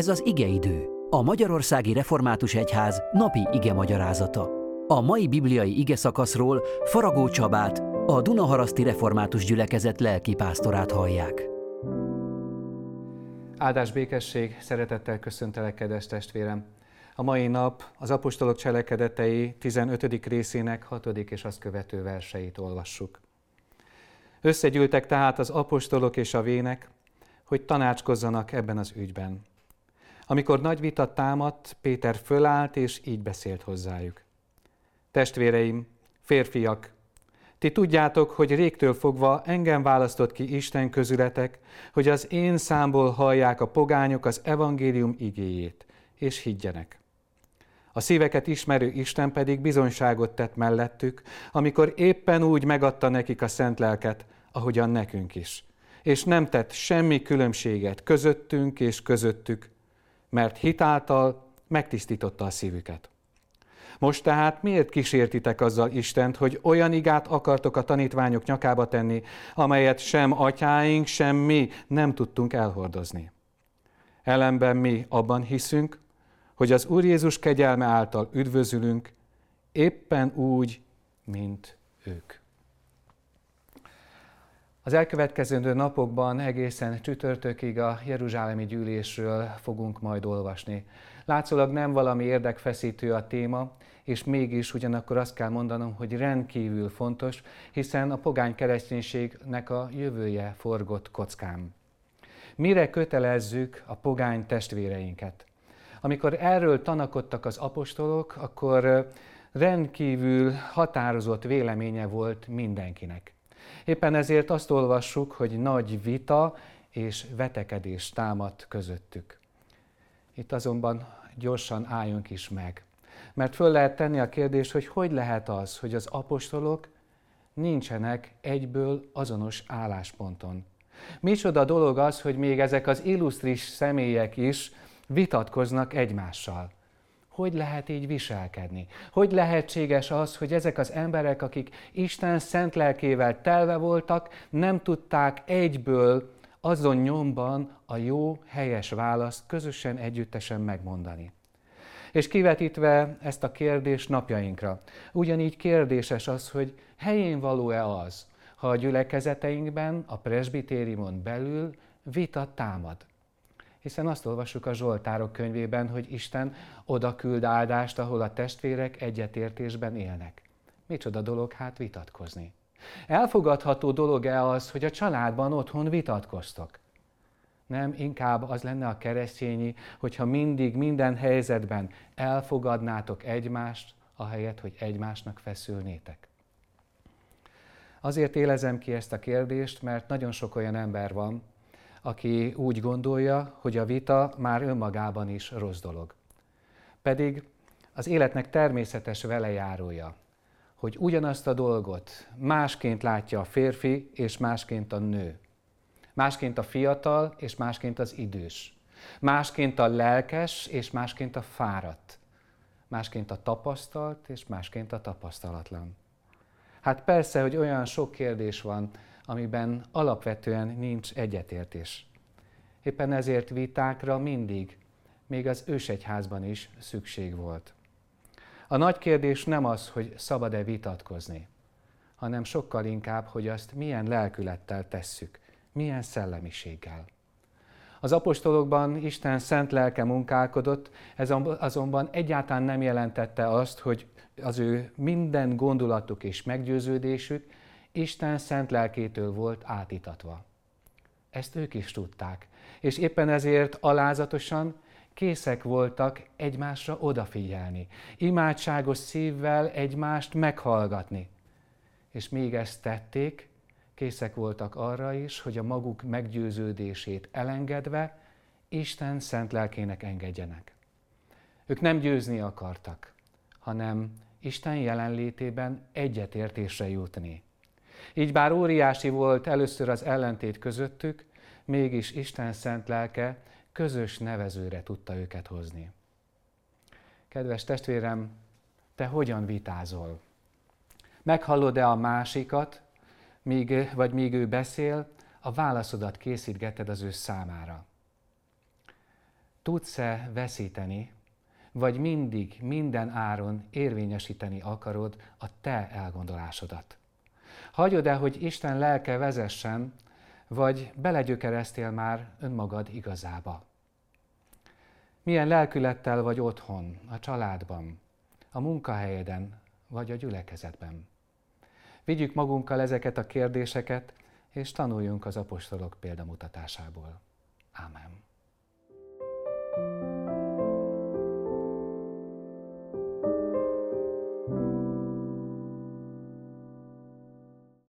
Ez az igeidő, a Magyarországi Református Egyház napi ige magyarázata. A mai bibliai ige szakaszról Faragó Csabát, a Dunaharaszti Református Gyülekezet lelki pásztorát hallják. Áldás békesség, szeretettel köszöntelek, kedves testvérem! A mai nap az apostolok cselekedetei 15. részének 6. és azt követő verseit olvassuk. Összegyűltek tehát az apostolok és a vének, hogy tanácskozzanak ebben az ügyben. Amikor nagy vita támadt, Péter fölállt, és így beszélt hozzájuk. Testvéreim, férfiak, ti tudjátok, hogy régtől fogva engem választott ki Isten közületek, hogy az én számból hallják a pogányok az evangélium igéjét, és higgyenek. A szíveket ismerő Isten pedig bizonyságot tett mellettük, amikor éppen úgy megadta nekik a szent lelket, ahogyan nekünk is. És nem tett semmi különbséget közöttünk és közöttük, mert hitáltal megtisztította a szívüket. Most tehát miért kísértitek azzal Istent, hogy olyan igát akartok a tanítványok nyakába tenni, amelyet sem atyáink, sem mi nem tudtunk elhordozni? Ellenben mi abban hiszünk, hogy az Úr Jézus kegyelme által üdvözülünk, éppen úgy, mint ők. Az elkövetkező napokban egészen csütörtökig a Jeruzsálemi gyűlésről fogunk majd olvasni. Látszólag nem valami érdekfeszítő a téma, és mégis ugyanakkor azt kell mondanom, hogy rendkívül fontos, hiszen a pogány kereszténységnek a jövője forgott kockám. Mire kötelezzük a pogány testvéreinket? Amikor erről tanakodtak az apostolok, akkor rendkívül határozott véleménye volt mindenkinek. Éppen ezért azt olvassuk, hogy nagy vita és vetekedés támadt közöttük. Itt azonban gyorsan álljunk is meg. Mert föl lehet tenni a kérdést, hogy hogy lehet az, hogy az apostolok nincsenek egyből azonos állásponton. Micsoda dolog az, hogy még ezek az illusztris személyek is vitatkoznak egymással. Hogy lehet így viselkedni? Hogy lehetséges az, hogy ezek az emberek, akik Isten szent lelkével telve voltak, nem tudták egyből azon nyomban a jó, helyes választ közösen, együttesen megmondani? És kivetítve ezt a kérdést napjainkra, ugyanígy kérdéses az, hogy helyén való-e az, ha a gyülekezeteinkben, a presbitériumon belül vita támad hiszen azt olvassuk a Zsoltárok könyvében, hogy Isten oda küld áldást, ahol a testvérek egyetértésben élnek. Micsoda dolog hát vitatkozni. Elfogadható dolog-e az, hogy a családban otthon vitatkoztok? Nem, inkább az lenne a keresztényi, hogyha mindig, minden helyzetben elfogadnátok egymást, ahelyett, hogy egymásnak feszülnétek. Azért élezem ki ezt a kérdést, mert nagyon sok olyan ember van, aki úgy gondolja, hogy a vita már önmagában is rossz dolog. Pedig az életnek természetes velejárója, hogy ugyanazt a dolgot másként látja a férfi és másként a nő. Másként a fiatal és másként az idős. Másként a lelkes és másként a fáradt. Másként a tapasztalt és másként a tapasztalatlan. Hát persze, hogy olyan sok kérdés van, amiben alapvetően nincs egyetértés. Éppen ezért vitákra mindig, még az ősegyházban is szükség volt. A nagy kérdés nem az, hogy szabad-e vitatkozni, hanem sokkal inkább, hogy azt milyen lelkülettel tesszük, milyen szellemiséggel. Az apostolokban Isten szent lelke munkálkodott, ez azonban egyáltalán nem jelentette azt, hogy az ő minden gondolatuk és meggyőződésük Isten szent lelkétől volt átítatva. Ezt ők is tudták, és éppen ezért alázatosan készek voltak egymásra odafigyelni, imádságos szívvel egymást meghallgatni. És még ezt tették, készek voltak arra is, hogy a maguk meggyőződését elengedve Isten szent lelkének engedjenek. Ők nem győzni akartak, hanem Isten jelenlétében egyetértésre jutni. Így bár óriási volt először az ellentét közöttük, mégis Isten szent lelke közös nevezőre tudta őket hozni. Kedves testvérem, te hogyan vitázol? Meghallod-e a másikat, míg, vagy míg ő beszél, a válaszodat készítgeted az ő számára. tudsz-e veszíteni, vagy mindig, minden áron érvényesíteni akarod a te elgondolásodat? Hagyod-e, hogy Isten lelke vezessen, vagy belegyökereztél már önmagad igazába? Milyen lelkülettel vagy otthon, a családban, a munkahelyeden vagy a gyülekezetben? Vigyük magunkkal ezeket a kérdéseket, és tanuljunk az apostolok példamutatásából.